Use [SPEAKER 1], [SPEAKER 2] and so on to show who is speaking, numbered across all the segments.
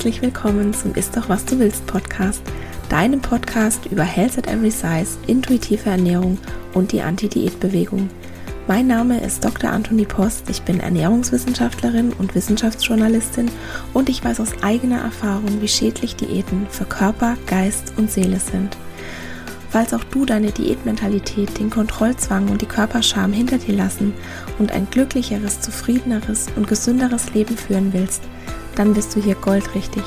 [SPEAKER 1] herzlich willkommen zum Ist doch was du willst Podcast, deinem Podcast über Health at Every Size, intuitive Ernährung und die Anti-Diät-Bewegung. Mein Name ist Dr. Anthony Post, ich bin Ernährungswissenschaftlerin und Wissenschaftsjournalistin und ich weiß aus eigener Erfahrung, wie schädlich Diäten für Körper, Geist und Seele sind. Falls auch du deine Diätmentalität, den Kontrollzwang und die Körperscham hinter dir lassen und ein glücklicheres, zufriedeneres und gesünderes Leben führen willst, dann bist du hier goldrichtig.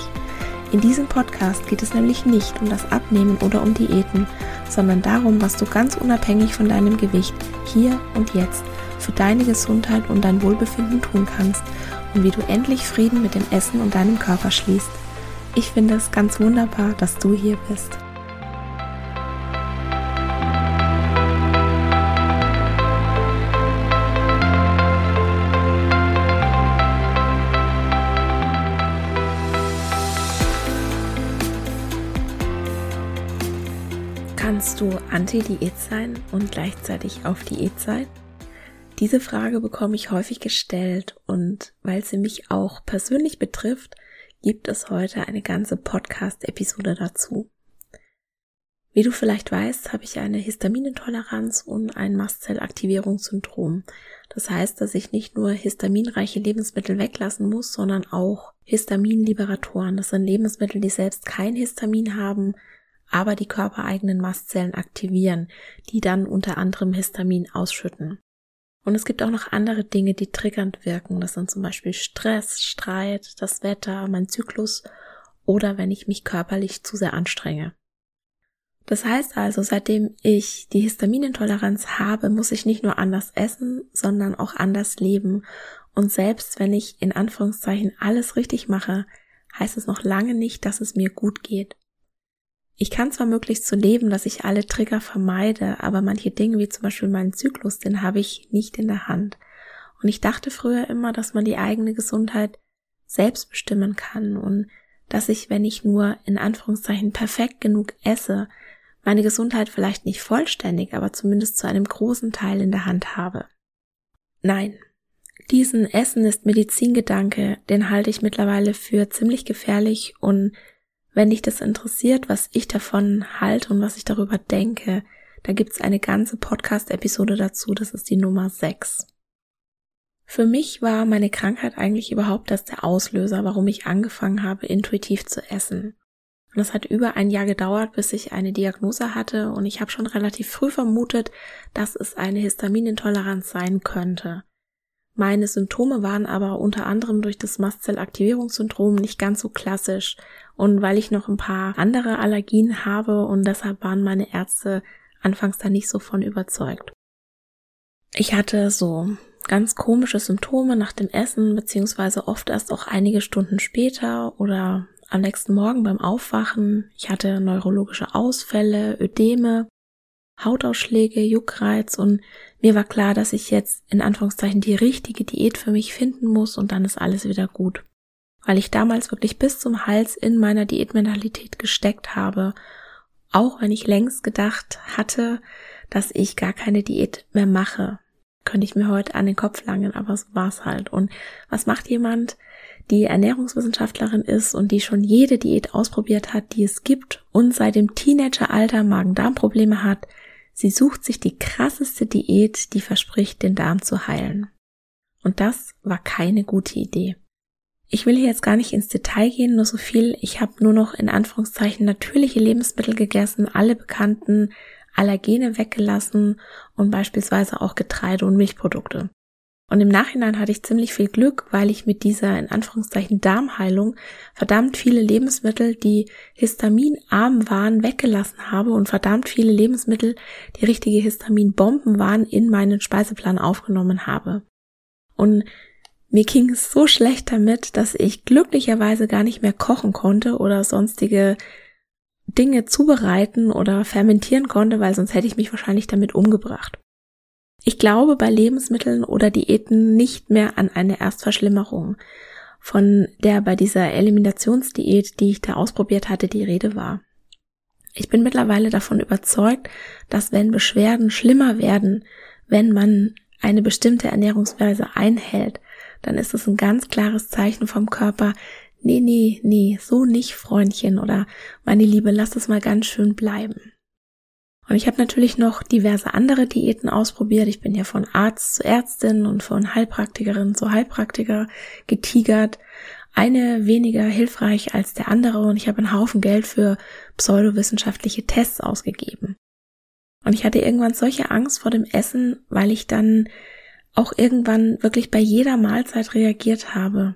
[SPEAKER 1] In diesem Podcast geht es nämlich nicht um das Abnehmen oder um Diäten, sondern darum, was du ganz unabhängig von deinem Gewicht hier und jetzt für deine Gesundheit und dein Wohlbefinden tun kannst und wie du endlich Frieden mit dem Essen und deinem Körper schließt. Ich finde es ganz wunderbar, dass du hier bist. Du anti-Diät sein und gleichzeitig auf Diät sein? Diese Frage bekomme ich häufig gestellt und weil sie mich auch persönlich betrifft, gibt es heute eine ganze Podcast-Episode dazu. Wie du vielleicht weißt, habe ich eine Histaminintoleranz und ein Mastzellaktivierungssyndrom. Das heißt, dass ich nicht nur histaminreiche Lebensmittel weglassen muss, sondern auch Histaminliberatoren. Das sind Lebensmittel, die selbst kein Histamin haben, aber die körpereigenen Mastzellen aktivieren, die dann unter anderem Histamin ausschütten. Und es gibt auch noch andere Dinge, die triggernd wirken. Das sind zum Beispiel Stress, Streit, das Wetter, mein Zyklus oder wenn ich mich körperlich zu sehr anstrenge. Das heißt also, seitdem ich die Histaminintoleranz habe, muss ich nicht nur anders essen, sondern auch anders leben. Und selbst wenn ich in Anführungszeichen alles richtig mache, heißt es noch lange nicht, dass es mir gut geht. Ich kann zwar möglichst so leben, dass ich alle Trigger vermeide, aber manche Dinge, wie zum Beispiel meinen Zyklus, den habe ich nicht in der Hand. Und ich dachte früher immer, dass man die eigene Gesundheit selbst bestimmen kann und dass ich, wenn ich nur in Anführungszeichen perfekt genug esse, meine Gesundheit vielleicht nicht vollständig, aber zumindest zu einem großen Teil in der Hand habe. Nein, diesen Essen ist Medizingedanke, den halte ich mittlerweile für ziemlich gefährlich und wenn dich das interessiert, was ich davon halte und was ich darüber denke, da gibt's eine ganze Podcast-Episode dazu, das ist die Nummer 6. Für mich war meine Krankheit eigentlich überhaupt das der Auslöser, warum ich angefangen habe, intuitiv zu essen. Und es hat über ein Jahr gedauert, bis ich eine Diagnose hatte und ich habe schon relativ früh vermutet, dass es eine Histaminintoleranz sein könnte. Meine Symptome waren aber unter anderem durch das Mastzellaktivierungssyndrom nicht ganz so klassisch und weil ich noch ein paar andere Allergien habe und deshalb waren meine Ärzte anfangs da nicht so von überzeugt. Ich hatte so ganz komische Symptome nach dem Essen, beziehungsweise oft erst auch einige Stunden später oder am nächsten Morgen beim Aufwachen. Ich hatte neurologische Ausfälle, Ödeme, Hautausschläge, Juckreiz und mir war klar, dass ich jetzt in Anführungszeichen die richtige Diät für mich finden muss und dann ist alles wieder gut. Weil ich damals wirklich bis zum Hals in meiner Diätmentalität gesteckt habe, auch wenn ich längst gedacht hatte, dass ich gar keine Diät mehr mache. Könnte ich mir heute an den Kopf langen, aber so war's halt. Und was macht jemand, die Ernährungswissenschaftlerin ist und die schon jede Diät ausprobiert hat, die es gibt und seit dem Teenageralter Magen-Darm-Probleme hat, Sie sucht sich die krasseste Diät, die verspricht, den Darm zu heilen. Und das war keine gute Idee. Ich will hier jetzt gar nicht ins Detail gehen, nur so viel. Ich habe nur noch in Anführungszeichen natürliche Lebensmittel gegessen, alle bekannten Allergene weggelassen und beispielsweise auch Getreide und Milchprodukte. Und im Nachhinein hatte ich ziemlich viel Glück, weil ich mit dieser in Anführungszeichen Darmheilung verdammt viele Lebensmittel, die histaminarm waren, weggelassen habe und verdammt viele Lebensmittel, die richtige Histaminbomben waren, in meinen Speiseplan aufgenommen habe. Und mir ging es so schlecht damit, dass ich glücklicherweise gar nicht mehr kochen konnte oder sonstige Dinge zubereiten oder fermentieren konnte, weil sonst hätte ich mich wahrscheinlich damit umgebracht. Ich glaube bei Lebensmitteln oder Diäten nicht mehr an eine Erstverschlimmerung, von der bei dieser Eliminationsdiät, die ich da ausprobiert hatte, die Rede war. Ich bin mittlerweile davon überzeugt, dass wenn Beschwerden schlimmer werden, wenn man eine bestimmte Ernährungsweise einhält, dann ist es ein ganz klares Zeichen vom Körper, nee, nee, nee, so nicht, Freundchen oder meine Liebe, lass es mal ganz schön bleiben. Und ich habe natürlich noch diverse andere Diäten ausprobiert. Ich bin ja von Arzt zu Ärztin und von Heilpraktikerin zu Heilpraktiker getigert. Eine weniger hilfreich als der andere und ich habe einen Haufen Geld für pseudowissenschaftliche Tests ausgegeben. Und ich hatte irgendwann solche Angst vor dem Essen, weil ich dann auch irgendwann wirklich bei jeder Mahlzeit reagiert habe.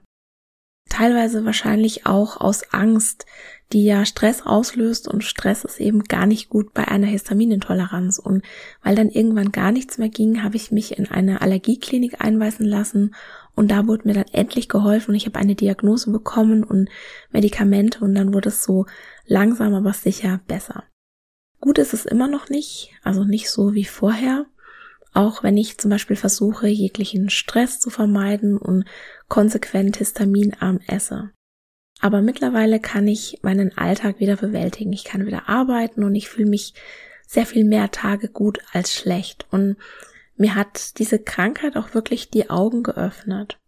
[SPEAKER 1] Teilweise wahrscheinlich auch aus Angst, die ja Stress auslöst und Stress ist eben gar nicht gut bei einer Histaminintoleranz. Und weil dann irgendwann gar nichts mehr ging, habe ich mich in eine Allergieklinik einweisen lassen und da wurde mir dann endlich geholfen und ich habe eine Diagnose bekommen und Medikamente und dann wurde es so langsam aber sicher besser. Gut ist es immer noch nicht, also nicht so wie vorher, auch wenn ich zum Beispiel versuche, jeglichen Stress zu vermeiden und konsequent histaminarm esse. Aber mittlerweile kann ich meinen Alltag wieder bewältigen. Ich kann wieder arbeiten und ich fühle mich sehr viel mehr Tage gut als schlecht. Und mir hat diese Krankheit auch wirklich die Augen geöffnet.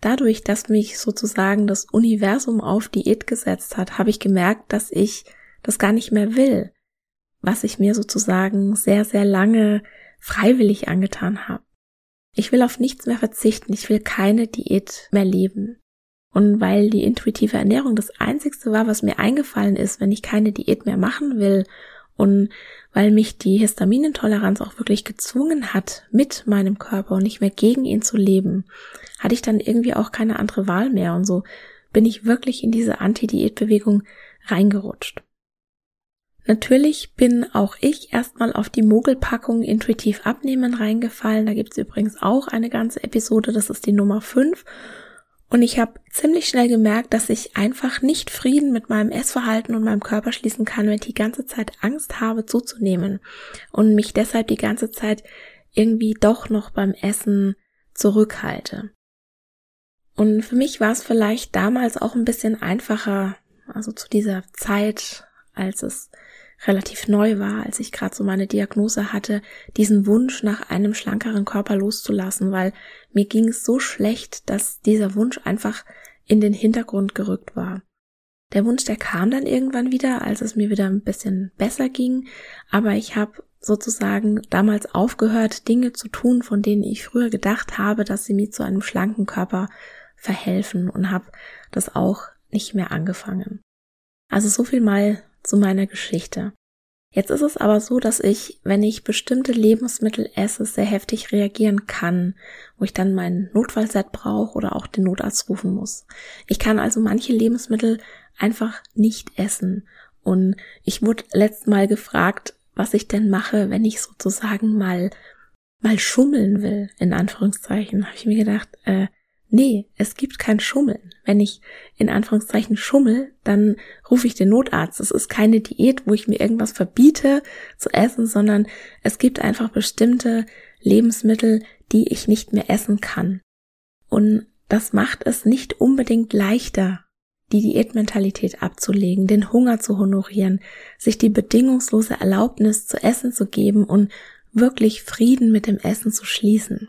[SPEAKER 1] Dadurch, dass mich sozusagen das Universum auf Diät gesetzt hat, habe ich gemerkt, dass ich das gar nicht mehr will, was ich mir sozusagen sehr, sehr lange freiwillig angetan habe. Ich will auf nichts mehr verzichten, ich will keine Diät mehr leben. Und weil die intuitive Ernährung das Einzigste war, was mir eingefallen ist, wenn ich keine Diät mehr machen will und weil mich die Histaminintoleranz auch wirklich gezwungen hat, mit meinem Körper und nicht mehr gegen ihn zu leben, hatte ich dann irgendwie auch keine andere Wahl mehr und so bin ich wirklich in diese Anti-Diät-Bewegung reingerutscht. Natürlich bin auch ich erstmal auf die Mogelpackung intuitiv abnehmen reingefallen. Da gibt's übrigens auch eine ganze Episode, das ist die Nummer 5 und ich habe ziemlich schnell gemerkt, dass ich einfach nicht Frieden mit meinem Essverhalten und meinem Körper schließen kann, wenn ich die ganze Zeit Angst habe zuzunehmen und mich deshalb die ganze Zeit irgendwie doch noch beim Essen zurückhalte. Und für mich war es vielleicht damals auch ein bisschen einfacher, also zu dieser Zeit, als es relativ neu war, als ich gerade so meine Diagnose hatte, diesen Wunsch nach einem schlankeren Körper loszulassen, weil mir ging es so schlecht, dass dieser Wunsch einfach in den Hintergrund gerückt war. Der Wunsch, der kam dann irgendwann wieder, als es mir wieder ein bisschen besser ging, aber ich habe sozusagen damals aufgehört, Dinge zu tun, von denen ich früher gedacht habe, dass sie mir zu einem schlanken Körper verhelfen und habe das auch nicht mehr angefangen. Also so viel mal zu meiner Geschichte. Jetzt ist es aber so, dass ich, wenn ich bestimmte Lebensmittel esse, sehr heftig reagieren kann, wo ich dann mein Notfallset brauche oder auch den Notarzt rufen muss. Ich kann also manche Lebensmittel einfach nicht essen. Und ich wurde letzt mal gefragt, was ich denn mache, wenn ich sozusagen mal mal schummeln will, in Anführungszeichen. Habe ich mir gedacht, äh, Nee, es gibt kein Schummeln. Wenn ich in Anführungszeichen schummel, dann rufe ich den Notarzt. Es ist keine Diät, wo ich mir irgendwas verbiete zu essen, sondern es gibt einfach bestimmte Lebensmittel, die ich nicht mehr essen kann. Und das macht es nicht unbedingt leichter, die Diätmentalität abzulegen, den Hunger zu honorieren, sich die bedingungslose Erlaubnis zu essen zu geben und wirklich Frieden mit dem Essen zu schließen.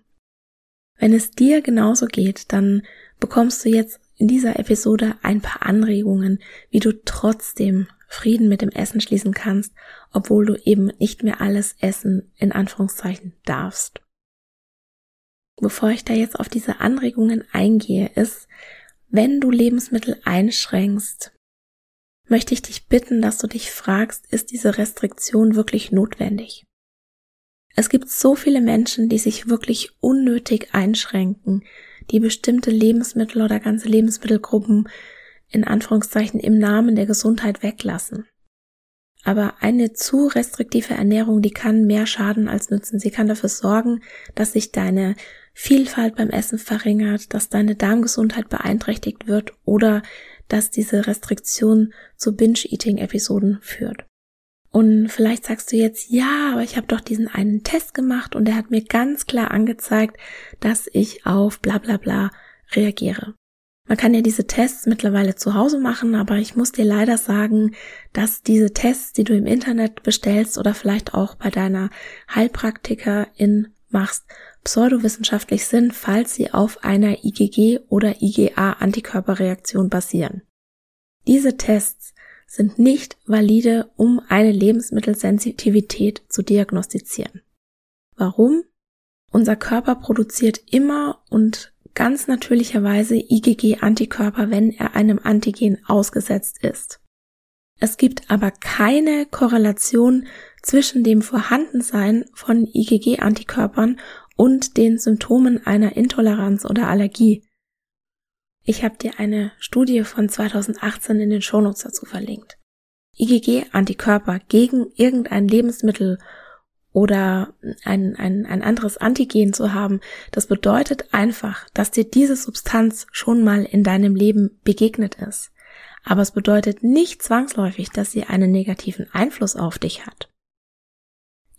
[SPEAKER 1] Wenn es dir genauso geht, dann bekommst du jetzt in dieser Episode ein paar Anregungen, wie du trotzdem Frieden mit dem Essen schließen kannst, obwohl du eben nicht mehr alles essen in Anführungszeichen darfst. Bevor ich da jetzt auf diese Anregungen eingehe, ist, wenn du Lebensmittel einschränkst, möchte ich dich bitten, dass du dich fragst, ist diese Restriktion wirklich notwendig? Es gibt so viele Menschen, die sich wirklich unnötig einschränken, die bestimmte Lebensmittel oder ganze Lebensmittelgruppen in Anführungszeichen im Namen der Gesundheit weglassen. Aber eine zu restriktive Ernährung, die kann mehr schaden als nützen. Sie kann dafür sorgen, dass sich deine Vielfalt beim Essen verringert, dass deine Darmgesundheit beeinträchtigt wird oder dass diese Restriktion zu Binge-Eating-Episoden führt. Und vielleicht sagst du jetzt, ja, aber ich habe doch diesen einen Test gemacht und der hat mir ganz klar angezeigt, dass ich auf bla bla bla reagiere. Man kann ja diese Tests mittlerweile zu Hause machen, aber ich muss dir leider sagen, dass diese Tests, die du im Internet bestellst oder vielleicht auch bei deiner Heilpraktikerin machst, pseudowissenschaftlich sind, falls sie auf einer IgG oder IgA-Antikörperreaktion basieren. Diese Tests sind nicht valide, um eine Lebensmittelsensitivität zu diagnostizieren. Warum? Unser Körper produziert immer und ganz natürlicherweise IgG-Antikörper, wenn er einem Antigen ausgesetzt ist. Es gibt aber keine Korrelation zwischen dem Vorhandensein von IgG-Antikörpern und den Symptomen einer Intoleranz oder Allergie. Ich habe dir eine Studie von 2018 in den Shownotes dazu verlinkt. IgG-Antikörper gegen irgendein Lebensmittel oder ein, ein, ein anderes Antigen zu haben, das bedeutet einfach, dass dir diese Substanz schon mal in deinem Leben begegnet ist aber es bedeutet nicht zwangsläufig, dass sie einen negativen Einfluss auf dich hat.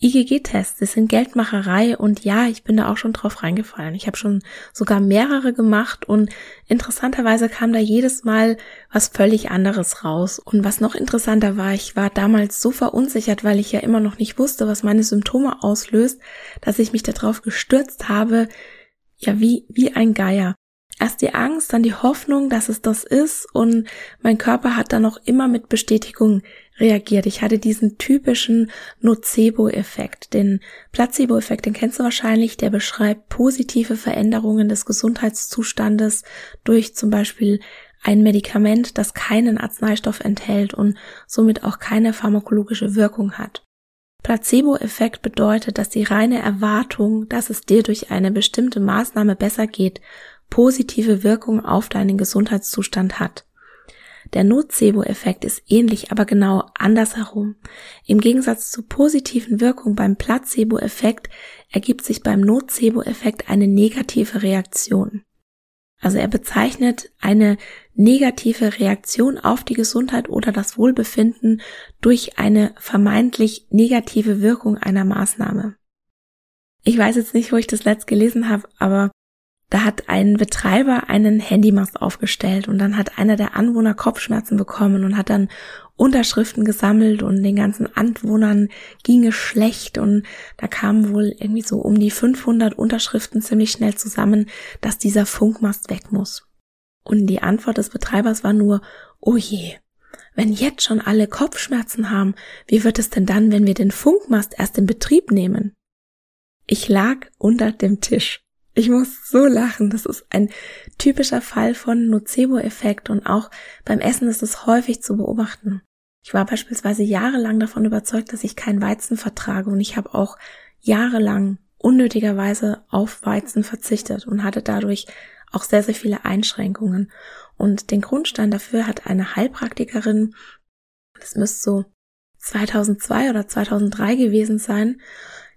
[SPEAKER 1] IgG-Tests, das sind Geldmacherei und ja, ich bin da auch schon drauf reingefallen. Ich habe schon sogar mehrere gemacht und interessanterweise kam da jedes Mal was völlig anderes raus. Und was noch interessanter war, ich war damals so verunsichert, weil ich ja immer noch nicht wusste, was meine Symptome auslöst, dass ich mich darauf gestürzt habe, ja, wie, wie ein Geier erst die Angst, dann die Hoffnung, dass es das ist und mein Körper hat dann auch immer mit Bestätigung reagiert. Ich hatte diesen typischen Nocebo-Effekt. Den Placebo-Effekt, den kennst du wahrscheinlich, der beschreibt positive Veränderungen des Gesundheitszustandes durch zum Beispiel ein Medikament, das keinen Arzneistoff enthält und somit auch keine pharmakologische Wirkung hat. Placebo-Effekt bedeutet, dass die reine Erwartung, dass es dir durch eine bestimmte Maßnahme besser geht, positive Wirkung auf deinen Gesundheitszustand hat. Der Nocebo-Effekt ist ähnlich, aber genau andersherum. Im Gegensatz zur positiven Wirkung beim Placebo-Effekt ergibt sich beim Nocebo-Effekt eine negative Reaktion. Also er bezeichnet eine negative Reaktion auf die Gesundheit oder das Wohlbefinden durch eine vermeintlich negative Wirkung einer Maßnahme. Ich weiß jetzt nicht, wo ich das letzt gelesen habe, aber da hat ein Betreiber einen Handymast aufgestellt und dann hat einer der Anwohner Kopfschmerzen bekommen und hat dann Unterschriften gesammelt und den ganzen Anwohnern ging es schlecht und da kamen wohl irgendwie so um die 500 Unterschriften ziemlich schnell zusammen, dass dieser Funkmast weg muss. Und die Antwort des Betreibers war nur, oh je, wenn jetzt schon alle Kopfschmerzen haben, wie wird es denn dann, wenn wir den Funkmast erst in Betrieb nehmen? Ich lag unter dem Tisch. Ich muss so lachen. Das ist ein typischer Fall von Nocebo-Effekt und auch beim Essen ist es häufig zu beobachten. Ich war beispielsweise jahrelang davon überzeugt, dass ich keinen Weizen vertrage und ich habe auch jahrelang unnötigerweise auf Weizen verzichtet und hatte dadurch auch sehr, sehr viele Einschränkungen. Und den Grundstein dafür hat eine Heilpraktikerin, das müsste so 2002 oder 2003 gewesen sein,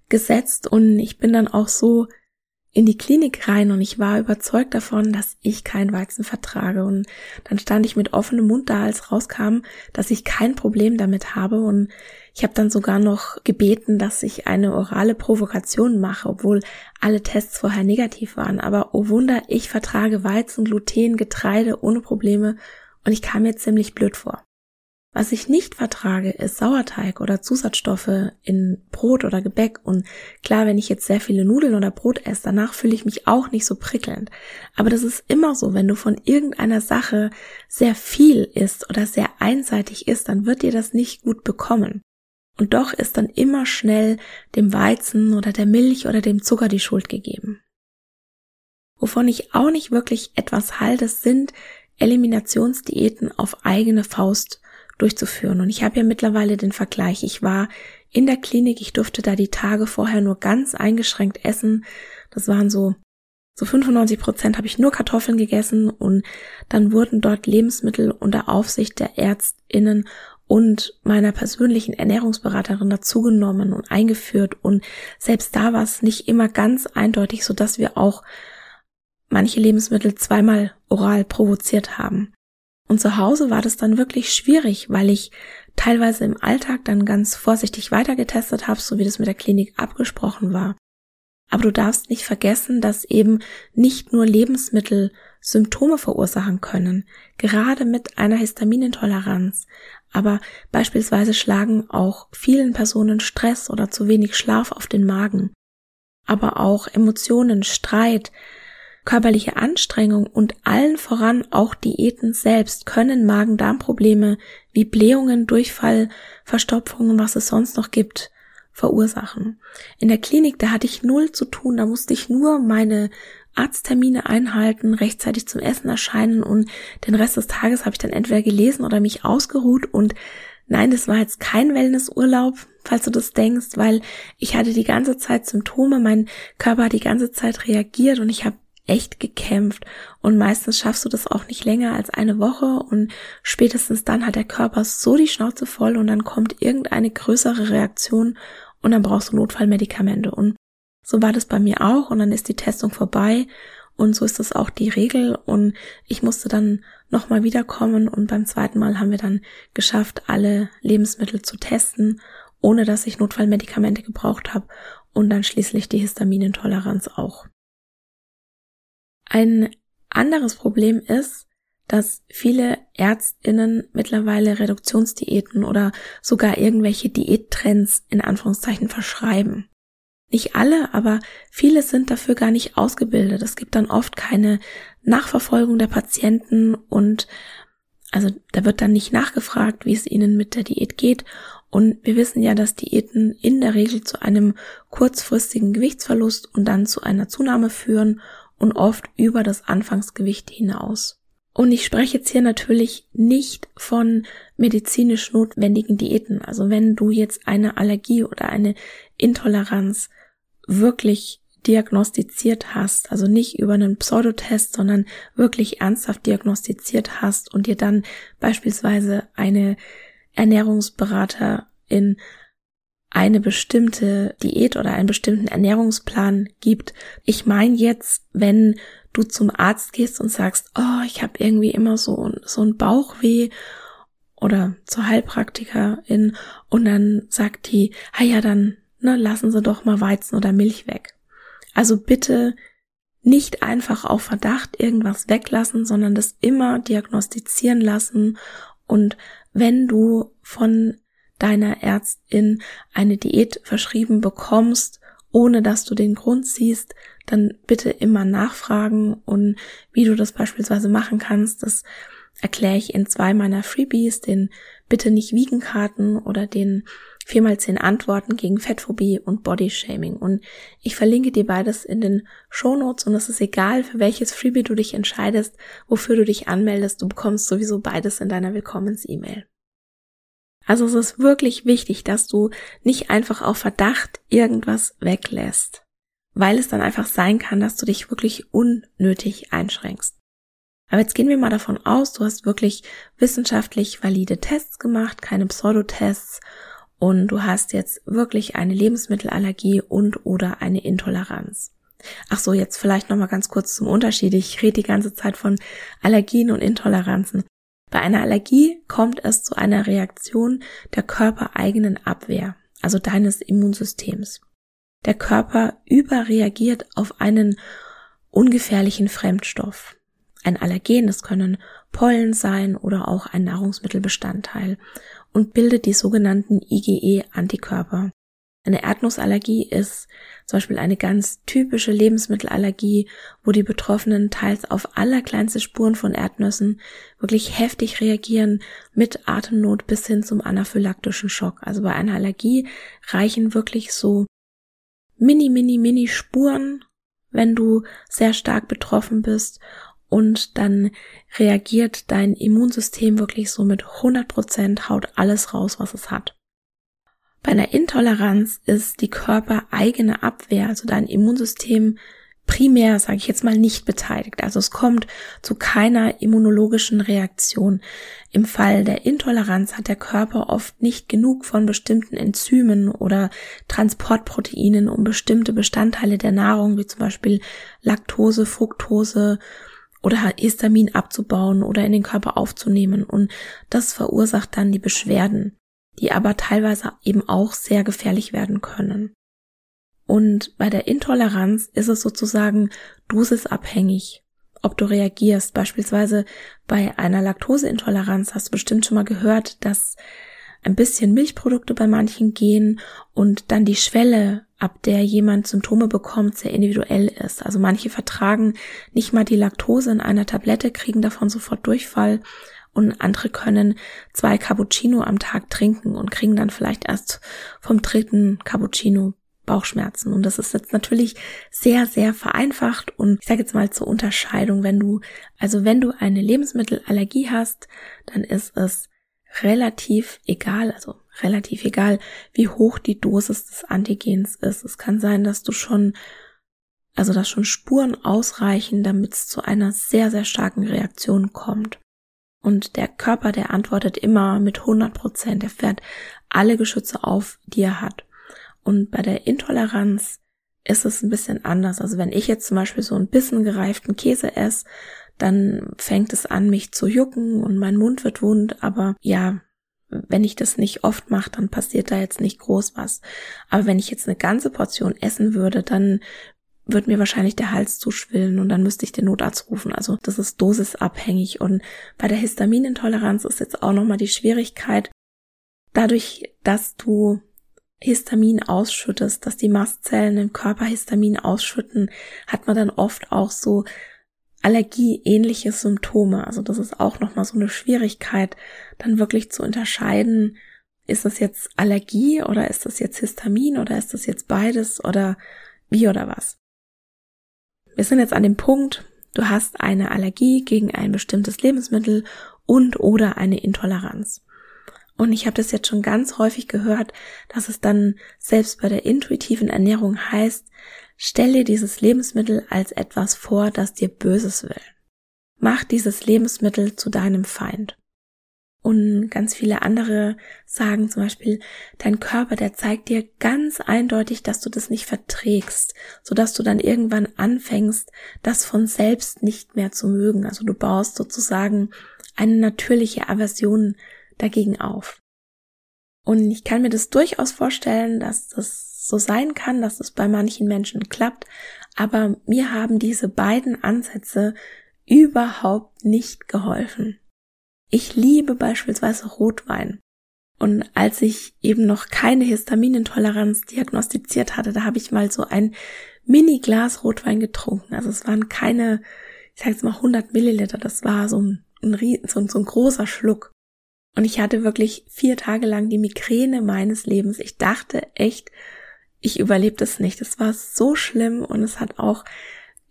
[SPEAKER 1] gesetzt und ich bin dann auch so in die Klinik rein und ich war überzeugt davon, dass ich kein Weizen vertrage. Und dann stand ich mit offenem Mund da, als rauskam, dass ich kein Problem damit habe. Und ich habe dann sogar noch gebeten, dass ich eine orale Provokation mache, obwohl alle Tests vorher negativ waren. Aber oh Wunder, ich vertrage Weizen, Gluten, Getreide ohne Probleme und ich kam mir ziemlich blöd vor. Was ich nicht vertrage, ist Sauerteig oder Zusatzstoffe in Brot oder Gebäck. Und klar, wenn ich jetzt sehr viele Nudeln oder Brot esse, danach fühle ich mich auch nicht so prickelnd. Aber das ist immer so, wenn du von irgendeiner Sache sehr viel isst oder sehr einseitig isst, dann wird dir das nicht gut bekommen. Und doch ist dann immer schnell dem Weizen oder der Milch oder dem Zucker die Schuld gegeben. Wovon ich auch nicht wirklich etwas halte, sind Eliminationsdiäten auf eigene Faust durchzuführen. Und ich habe ja mittlerweile den Vergleich. Ich war in der Klinik, ich durfte da die Tage vorher nur ganz eingeschränkt essen. Das waren so so 95 Prozent habe ich nur Kartoffeln gegessen und dann wurden dort Lebensmittel unter Aufsicht der Ärztinnen und meiner persönlichen Ernährungsberaterin dazugenommen und eingeführt und selbst da war es nicht immer ganz eindeutig, so dass wir auch manche Lebensmittel zweimal oral provoziert haben. Und zu Hause war das dann wirklich schwierig, weil ich teilweise im Alltag dann ganz vorsichtig weitergetestet habe, so wie das mit der Klinik abgesprochen war. Aber du darfst nicht vergessen, dass eben nicht nur Lebensmittel Symptome verursachen können, gerade mit einer Histaminintoleranz. Aber beispielsweise schlagen auch vielen Personen Stress oder zu wenig Schlaf auf den Magen. aber auch Emotionen, Streit, körperliche Anstrengung und allen voran auch Diäten selbst können Magen-Darm-Probleme wie Blähungen, Durchfall, Verstopfungen, was es sonst noch gibt, verursachen. In der Klinik, da hatte ich null zu tun, da musste ich nur meine Arzttermine einhalten, rechtzeitig zum Essen erscheinen und den Rest des Tages habe ich dann entweder gelesen oder mich ausgeruht und nein, das war jetzt kein Wellnessurlaub, falls du das denkst, weil ich hatte die ganze Zeit Symptome, mein Körper hat die ganze Zeit reagiert und ich habe echt gekämpft. Und meistens schaffst du das auch nicht länger als eine Woche. Und spätestens dann hat der Körper so die Schnauze voll und dann kommt irgendeine größere Reaktion und dann brauchst du Notfallmedikamente. Und so war das bei mir auch. Und dann ist die Testung vorbei. Und so ist das auch die Regel. Und ich musste dann nochmal wiederkommen. Und beim zweiten Mal haben wir dann geschafft, alle Lebensmittel zu testen, ohne dass ich Notfallmedikamente gebraucht habe. Und dann schließlich die Histaminintoleranz auch. Ein anderes Problem ist, dass viele Ärztinnen mittlerweile Reduktionsdiäten oder sogar irgendwelche Diättrends in Anführungszeichen verschreiben. Nicht alle, aber viele sind dafür gar nicht ausgebildet. Es gibt dann oft keine Nachverfolgung der Patienten und also da wird dann nicht nachgefragt, wie es ihnen mit der Diät geht. Und wir wissen ja, dass Diäten in der Regel zu einem kurzfristigen Gewichtsverlust und dann zu einer Zunahme führen und oft über das Anfangsgewicht hinaus. Und ich spreche jetzt hier natürlich nicht von medizinisch notwendigen Diäten. Also wenn du jetzt eine Allergie oder eine Intoleranz wirklich diagnostiziert hast, also nicht über einen Pseudotest, sondern wirklich ernsthaft diagnostiziert hast und dir dann beispielsweise eine Ernährungsberaterin eine bestimmte Diät oder einen bestimmten Ernährungsplan gibt. Ich meine jetzt, wenn du zum Arzt gehst und sagst, oh, ich habe irgendwie immer so, so ein Bauchweh oder zur Heilpraktikerin und dann sagt die, ah ja, dann ne, lassen Sie doch mal Weizen oder Milch weg. Also bitte nicht einfach auf Verdacht irgendwas weglassen, sondern das immer diagnostizieren lassen und wenn du von deiner Ärztin eine Diät verschrieben bekommst, ohne dass du den Grund siehst, dann bitte immer nachfragen und wie du das beispielsweise machen kannst, das erkläre ich in zwei meiner Freebies, den bitte nicht wiegen Karten oder den viermal zehn Antworten gegen Fettphobie und Bodyshaming. Und ich verlinke dir beides in den Show Notes und es ist egal, für welches Freebie du dich entscheidest, wofür du dich anmeldest, du bekommst sowieso beides in deiner Willkommens-E-Mail. Also es ist wirklich wichtig, dass du nicht einfach auf Verdacht irgendwas weglässt, weil es dann einfach sein kann, dass du dich wirklich unnötig einschränkst. Aber jetzt gehen wir mal davon aus, du hast wirklich wissenschaftlich valide Tests gemacht, keine Pseudotests und du hast jetzt wirklich eine Lebensmittelallergie und oder eine Intoleranz. Ach so, jetzt vielleicht noch mal ganz kurz zum Unterschied. Ich rede die ganze Zeit von Allergien und Intoleranzen. Bei einer Allergie kommt es zu einer Reaktion der körpereigenen Abwehr, also deines Immunsystems. Der Körper überreagiert auf einen ungefährlichen Fremdstoff. Ein Allergen, das können Pollen sein oder auch ein Nahrungsmittelbestandteil und bildet die sogenannten IgE-Antikörper. Eine Erdnussallergie ist zum Beispiel eine ganz typische Lebensmittelallergie, wo die Betroffenen teils auf allerkleinste Spuren von Erdnüssen wirklich heftig reagieren, mit Atemnot bis hin zum anaphylaktischen Schock. Also bei einer Allergie reichen wirklich so mini, mini, mini Spuren, wenn du sehr stark betroffen bist und dann reagiert dein Immunsystem wirklich so mit 100 Prozent, haut alles raus, was es hat. Bei einer Intoleranz ist die körpereigene Abwehr, also dein Immunsystem primär, sage ich jetzt mal, nicht beteiligt. Also es kommt zu keiner immunologischen Reaktion. Im Fall der Intoleranz hat der Körper oft nicht genug von bestimmten Enzymen oder Transportproteinen, um bestimmte Bestandteile der Nahrung, wie zum Beispiel Laktose, Fructose oder Histamin abzubauen oder in den Körper aufzunehmen. Und das verursacht dann die Beschwerden die aber teilweise eben auch sehr gefährlich werden können. Und bei der Intoleranz ist es sozusagen dosisabhängig, ob du reagierst. Beispielsweise bei einer Laktoseintoleranz hast du bestimmt schon mal gehört, dass ein bisschen Milchprodukte bei manchen gehen und dann die Schwelle, ab der jemand Symptome bekommt, sehr individuell ist. Also manche vertragen nicht mal die Laktose in einer Tablette, kriegen davon sofort Durchfall und andere können zwei Cappuccino am Tag trinken und kriegen dann vielleicht erst vom dritten Cappuccino Bauchschmerzen. Und das ist jetzt natürlich sehr, sehr vereinfacht und ich sage jetzt mal zur Unterscheidung, wenn du, also wenn du eine Lebensmittelallergie hast, dann ist es relativ egal, also relativ egal, wie hoch die Dosis des Antigens ist. Es kann sein, dass du schon, also dass schon Spuren ausreichen, damit es zu einer sehr, sehr starken Reaktion kommt. Und der Körper, der antwortet immer mit 100 Prozent. Er fährt alle Geschütze auf, die er hat. Und bei der Intoleranz ist es ein bisschen anders. Also wenn ich jetzt zum Beispiel so ein bisschen gereiften Käse esse, dann fängt es an, mich zu jucken und mein Mund wird wund. Aber ja, wenn ich das nicht oft mache, dann passiert da jetzt nicht groß was. Aber wenn ich jetzt eine ganze Portion essen würde, dann wird mir wahrscheinlich der Hals zuschwillen und dann müsste ich den Notarzt rufen. Also das ist dosisabhängig. Und bei der Histaminintoleranz ist jetzt auch nochmal die Schwierigkeit, dadurch, dass du Histamin ausschüttest, dass die Mastzellen im Körper Histamin ausschütten, hat man dann oft auch so allergieähnliche Symptome. Also das ist auch nochmal so eine Schwierigkeit, dann wirklich zu unterscheiden, ist das jetzt Allergie oder ist das jetzt Histamin oder ist das jetzt beides oder wie oder was. Wir sind jetzt an dem Punkt, du hast eine Allergie gegen ein bestimmtes Lebensmittel und oder eine Intoleranz. Und ich habe das jetzt schon ganz häufig gehört, dass es dann selbst bei der intuitiven Ernährung heißt, stelle dieses Lebensmittel als etwas vor, das dir Böses will. Mach dieses Lebensmittel zu deinem Feind. Und ganz viele andere sagen zum Beispiel, dein Körper, der zeigt dir ganz eindeutig, dass du das nicht verträgst, sodass du dann irgendwann anfängst, das von selbst nicht mehr zu mögen. Also du baust sozusagen eine natürliche Aversion dagegen auf. Und ich kann mir das durchaus vorstellen, dass das so sein kann, dass es bei manchen Menschen klappt, aber mir haben diese beiden Ansätze überhaupt nicht geholfen. Ich liebe beispielsweise Rotwein. Und als ich eben noch keine Histaminintoleranz diagnostiziert hatte, da habe ich mal so ein Mini-Glas Rotwein getrunken. Also es waren keine, ich sage jetzt mal 100 Milliliter, das war so ein, ein, so ein, so ein großer Schluck. Und ich hatte wirklich vier Tage lang die Migräne meines Lebens. Ich dachte echt, ich überlebe das nicht. Es war so schlimm und es hat auch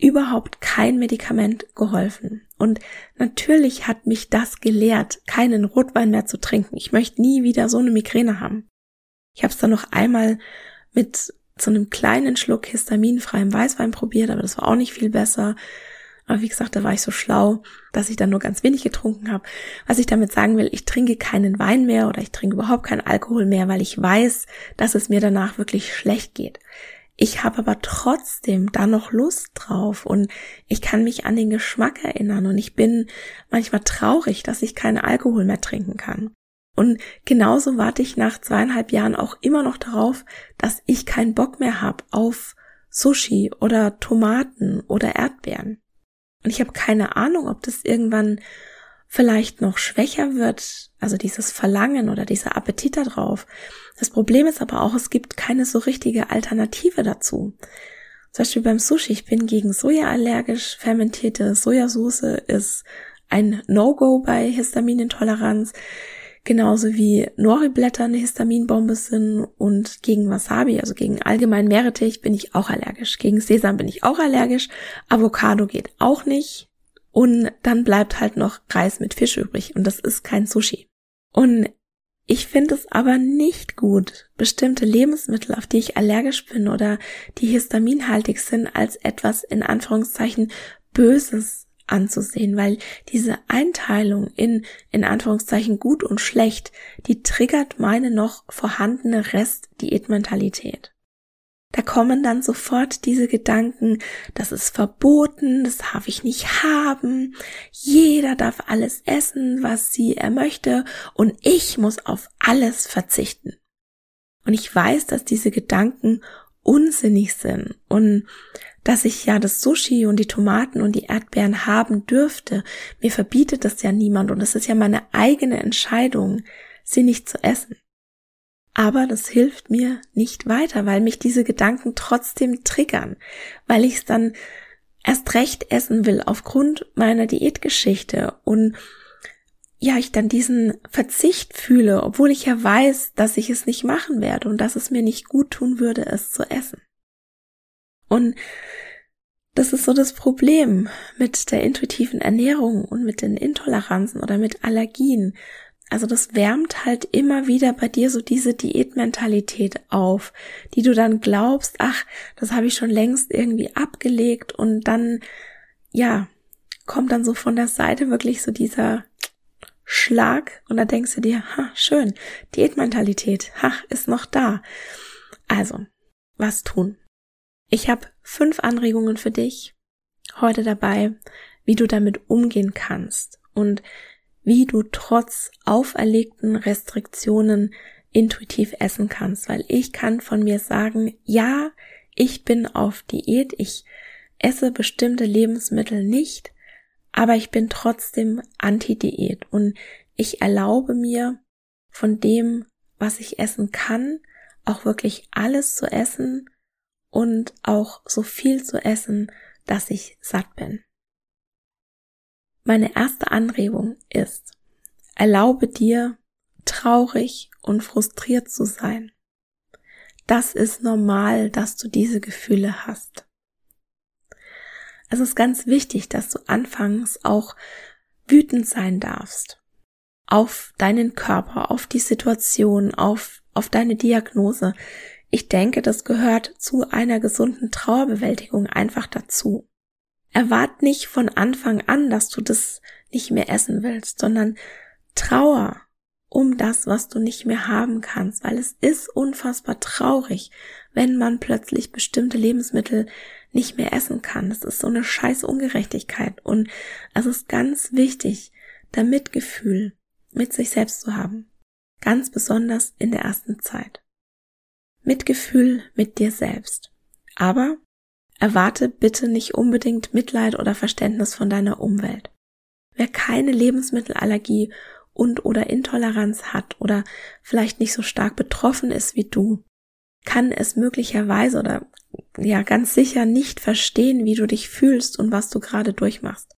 [SPEAKER 1] überhaupt kein Medikament geholfen. Und natürlich hat mich das gelehrt, keinen Rotwein mehr zu trinken. Ich möchte nie wieder so eine Migräne haben. Ich habe es dann noch einmal mit so einem kleinen Schluck histaminfreiem Weißwein probiert, aber das war auch nicht viel besser. Aber wie gesagt, da war ich so schlau, dass ich dann nur ganz wenig getrunken habe. Was ich damit sagen will, ich trinke keinen Wein mehr oder ich trinke überhaupt keinen Alkohol mehr, weil ich weiß, dass es mir danach wirklich schlecht geht. Ich habe aber trotzdem da noch Lust drauf und ich kann mich an den Geschmack erinnern und ich bin manchmal traurig, dass ich keinen Alkohol mehr trinken kann. Und genauso warte ich nach zweieinhalb Jahren auch immer noch darauf, dass ich keinen Bock mehr habe auf Sushi oder Tomaten oder Erdbeeren. Und ich habe keine Ahnung, ob das irgendwann vielleicht noch schwächer wird, also dieses Verlangen oder dieser Appetit darauf. Das Problem ist aber auch, es gibt keine so richtige Alternative dazu. Zum Beispiel beim Sushi, ich bin gegen Soja allergisch, fermentierte Sojasauce ist ein No-Go bei Histaminintoleranz genauso wie Nori-Blätter eine Histaminbombe sind und gegen Wasabi, also gegen allgemein Meerrettich, bin ich auch allergisch. Gegen Sesam bin ich auch allergisch. Avocado geht auch nicht. Und dann bleibt halt noch Reis mit Fisch übrig und das ist kein Sushi. Und ich finde es aber nicht gut, bestimmte Lebensmittel, auf die ich allergisch bin oder die histaminhaltig sind, als etwas in Anführungszeichen Böses anzusehen, weil diese Einteilung in, in Anführungszeichen gut und schlecht, die triggert meine noch vorhandene Rest-Diätmentalität. Da kommen dann sofort diese Gedanken, das ist verboten, das darf ich nicht haben, jeder darf alles essen, was sie er möchte, und ich muss auf alles verzichten. Und ich weiß, dass diese Gedanken unsinnig sind und dass ich ja das Sushi und die Tomaten und die Erdbeeren haben dürfte. Mir verbietet das ja niemand und es ist ja meine eigene Entscheidung, sie nicht zu essen. Aber das hilft mir nicht weiter, weil mich diese Gedanken trotzdem triggern, weil ich es dann erst recht essen will aufgrund meiner Diätgeschichte und ja, ich dann diesen Verzicht fühle, obwohl ich ja weiß, dass ich es nicht machen werde und dass es mir nicht gut tun würde, es zu essen. Und das ist so das Problem mit der intuitiven Ernährung und mit den Intoleranzen oder mit Allergien. Also das wärmt halt immer wieder bei dir so diese Diätmentalität auf, die du dann glaubst, ach, das habe ich schon längst irgendwie abgelegt und dann, ja, kommt dann so von der Seite wirklich so dieser Schlag und da denkst du dir, ha, schön, Diätmentalität, ha, ist noch da. Also, was tun? Ich habe fünf Anregungen für dich heute dabei, wie du damit umgehen kannst und wie du trotz auferlegten Restriktionen intuitiv essen kannst, weil ich kann von mir sagen, ja, ich bin auf Diät, ich esse bestimmte Lebensmittel nicht, aber ich bin trotzdem anti-Diät und ich erlaube mir von dem, was ich essen kann, auch wirklich alles zu essen und auch so viel zu essen, dass ich satt bin. Meine erste Anregung ist, erlaube dir, traurig und frustriert zu sein. Das ist normal, dass du diese Gefühle hast. Es ist ganz wichtig, dass du anfangs auch wütend sein darfst. Auf deinen Körper, auf die Situation, auf, auf deine Diagnose. Ich denke, das gehört zu einer gesunden Trauerbewältigung einfach dazu. Erwart nicht von Anfang an, dass du das nicht mehr essen willst, sondern Trauer um das, was du nicht mehr haben kannst, weil es ist unfassbar traurig, wenn man plötzlich bestimmte Lebensmittel nicht mehr essen kann. Das ist so eine scheiß Ungerechtigkeit und es ist ganz wichtig, da Mitgefühl mit sich selbst zu haben. Ganz besonders in der ersten Zeit. Mitgefühl mit dir selbst. Aber erwarte bitte nicht unbedingt Mitleid oder Verständnis von deiner Umwelt. Wer keine Lebensmittelallergie und oder Intoleranz hat oder vielleicht nicht so stark betroffen ist wie du, kann es möglicherweise oder ja ganz sicher nicht verstehen, wie du dich fühlst und was du gerade durchmachst.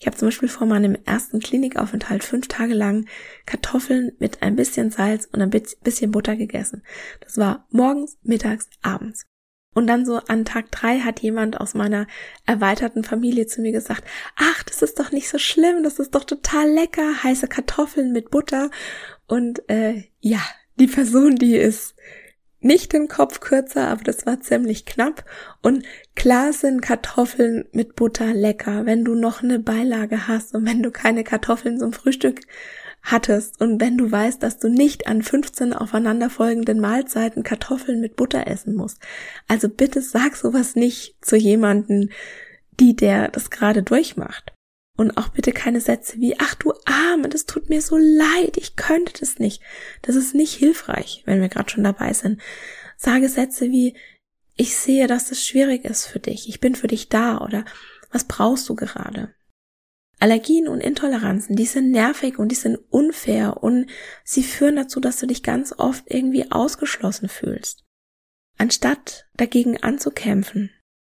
[SPEAKER 1] Ich habe zum Beispiel vor meinem ersten Klinikaufenthalt fünf Tage lang Kartoffeln mit ein bisschen Salz und ein bisschen Butter gegessen. Das war morgens, mittags, abends. Und dann so an Tag drei hat jemand aus meiner erweiterten Familie zu mir gesagt, ach, das ist doch nicht so schlimm, das ist doch total lecker, heiße Kartoffeln mit Butter. Und äh, ja, die Person, die ist nicht den Kopf kürzer, aber das war ziemlich knapp. Und klar sind Kartoffeln mit Butter lecker, wenn du noch eine Beilage hast und wenn du keine Kartoffeln zum Frühstück hattest und wenn du weißt, dass du nicht an 15 aufeinanderfolgenden Mahlzeiten Kartoffeln mit Butter essen musst. Also bitte sag sowas nicht zu jemanden, die der das gerade durchmacht. Und auch bitte keine Sätze wie, ach du Arme, das tut mir so leid, ich könnte das nicht. Das ist nicht hilfreich, wenn wir gerade schon dabei sind. Sage Sätze wie, ich sehe, dass das schwierig ist für dich, ich bin für dich da oder was brauchst du gerade? Allergien und Intoleranzen, die sind nervig und die sind unfair und sie führen dazu, dass du dich ganz oft irgendwie ausgeschlossen fühlst. Anstatt dagegen anzukämpfen,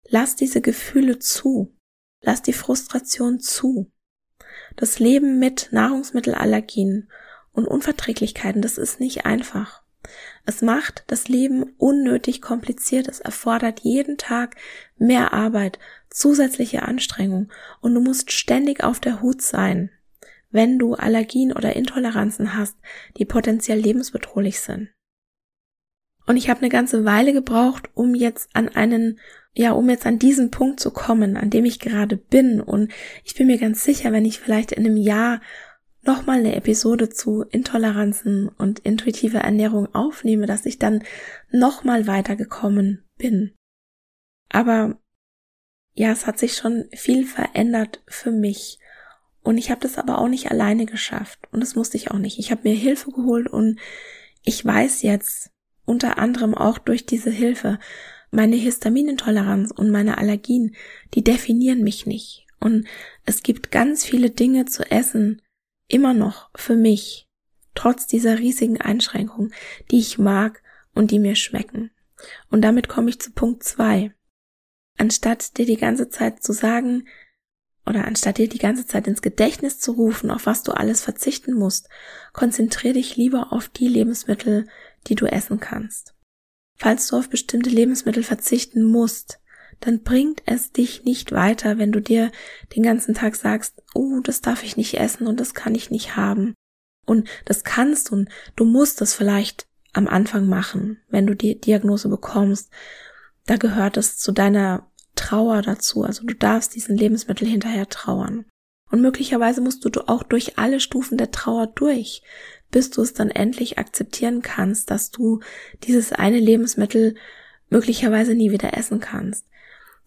[SPEAKER 1] lass diese Gefühle zu Lass die Frustration zu. Das Leben mit Nahrungsmittelallergien und Unverträglichkeiten, das ist nicht einfach. Es macht das Leben unnötig kompliziert. Es erfordert jeden Tag mehr Arbeit, zusätzliche Anstrengung und du musst ständig auf der Hut sein, wenn du Allergien oder Intoleranzen hast, die potenziell lebensbedrohlich sind. Und ich habe eine ganze Weile gebraucht, um jetzt an einen ja, um jetzt an diesen Punkt zu kommen, an dem ich gerade bin. Und ich bin mir ganz sicher, wenn ich vielleicht in einem Jahr nochmal eine Episode zu Intoleranzen und intuitiver Ernährung aufnehme, dass ich dann nochmal weitergekommen bin. Aber ja, es hat sich schon viel verändert für mich. Und ich habe das aber auch nicht alleine geschafft. Und das musste ich auch nicht. Ich habe mir Hilfe geholt und ich weiß jetzt unter anderem auch durch diese Hilfe, meine Histaminintoleranz und meine Allergien, die definieren mich nicht. Und es gibt ganz viele Dinge zu essen, immer noch für mich, trotz dieser riesigen Einschränkungen, die ich mag und die mir schmecken. Und damit komme ich zu Punkt zwei. Anstatt dir die ganze Zeit zu sagen, oder anstatt dir die ganze Zeit ins Gedächtnis zu rufen, auf was du alles verzichten musst, konzentriere dich lieber auf die Lebensmittel, die du essen kannst. Falls du auf bestimmte Lebensmittel verzichten musst, dann bringt es dich nicht weiter, wenn du dir den ganzen Tag sagst, oh, das darf ich nicht essen und das kann ich nicht haben. Und das kannst und du musst es vielleicht am Anfang machen, wenn du die Diagnose bekommst. Da gehört es zu deiner Trauer dazu. Also du darfst diesen Lebensmittel hinterher trauern. Und möglicherweise musst du auch durch alle Stufen der Trauer durch, bis du es dann endlich akzeptieren kannst, dass du dieses eine Lebensmittel möglicherweise nie wieder essen kannst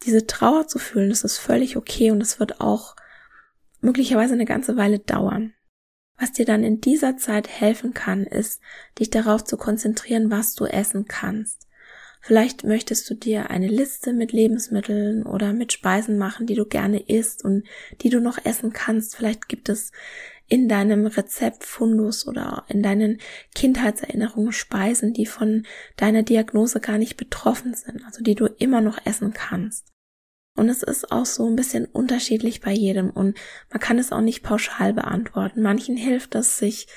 [SPEAKER 1] diese Trauer zu fühlen, das ist völlig okay und es wird auch möglicherweise eine ganze Weile dauern. Was dir dann in dieser Zeit helfen kann, ist, dich darauf zu konzentrieren, was du essen kannst. Vielleicht möchtest du dir eine Liste mit Lebensmitteln oder mit Speisen machen, die du gerne isst und die du noch essen kannst. Vielleicht gibt es in deinem Rezeptfundus oder in deinen Kindheitserinnerungen Speisen, die von deiner Diagnose gar nicht betroffen sind, also die du immer noch essen kannst. Und es ist auch so ein bisschen unterschiedlich bei jedem und man kann es auch nicht pauschal beantworten. Manchen hilft es, sich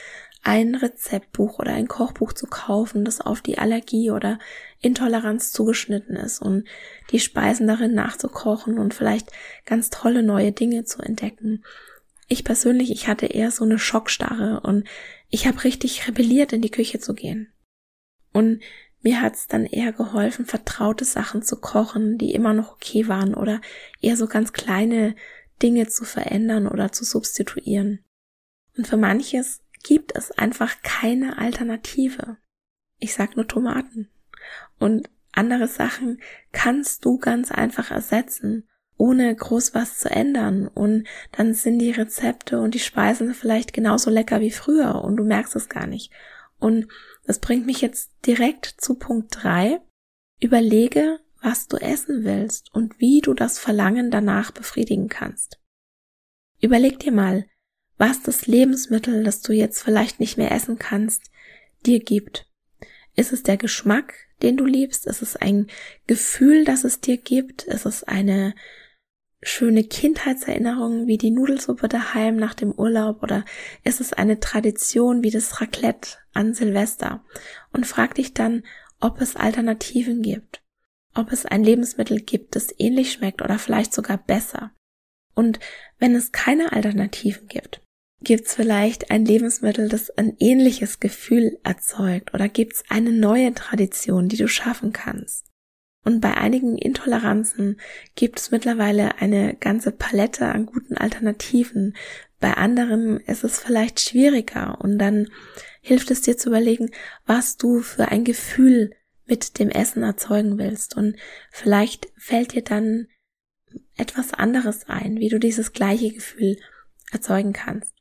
[SPEAKER 1] ein Rezeptbuch oder ein Kochbuch zu kaufen, das auf die Allergie oder Intoleranz zugeschnitten ist und die Speisen darin nachzukochen und vielleicht ganz tolle neue Dinge zu entdecken. Ich persönlich, ich hatte eher so eine Schockstarre und ich habe richtig rebelliert, in die Küche zu gehen. Und mir hat's dann eher geholfen, vertraute Sachen zu kochen, die immer noch okay waren oder eher so ganz kleine Dinge zu verändern oder zu substituieren. Und für manches gibt es einfach keine Alternative. Ich sag nur Tomaten. Und andere Sachen kannst du ganz einfach ersetzen, ohne groß was zu ändern. Und dann sind die Rezepte und die Speisen vielleicht genauso lecker wie früher und du merkst es gar nicht. Und das bringt mich jetzt direkt zu Punkt drei. Überlege, was du essen willst und wie du das Verlangen danach befriedigen kannst. Überleg dir mal, was das Lebensmittel, das du jetzt vielleicht nicht mehr essen kannst, dir gibt. Ist es der Geschmack, den du liebst? Ist es ein Gefühl, das es dir gibt? Ist es eine schöne Kindheitserinnerungen wie die Nudelsuppe daheim nach dem Urlaub oder ist es eine Tradition wie das Raclette an Silvester und frag dich dann, ob es Alternativen gibt, ob es ein Lebensmittel gibt, das ähnlich schmeckt oder vielleicht sogar besser. Und wenn es keine Alternativen gibt, gibt es vielleicht ein Lebensmittel, das ein ähnliches Gefühl erzeugt oder gibt es eine neue Tradition, die du schaffen kannst. Und bei einigen Intoleranzen gibt es mittlerweile eine ganze Palette an guten Alternativen. Bei anderen ist es vielleicht schwieriger und dann hilft es dir zu überlegen, was du für ein Gefühl mit dem Essen erzeugen willst. Und vielleicht fällt dir dann etwas anderes ein, wie du dieses gleiche Gefühl erzeugen kannst.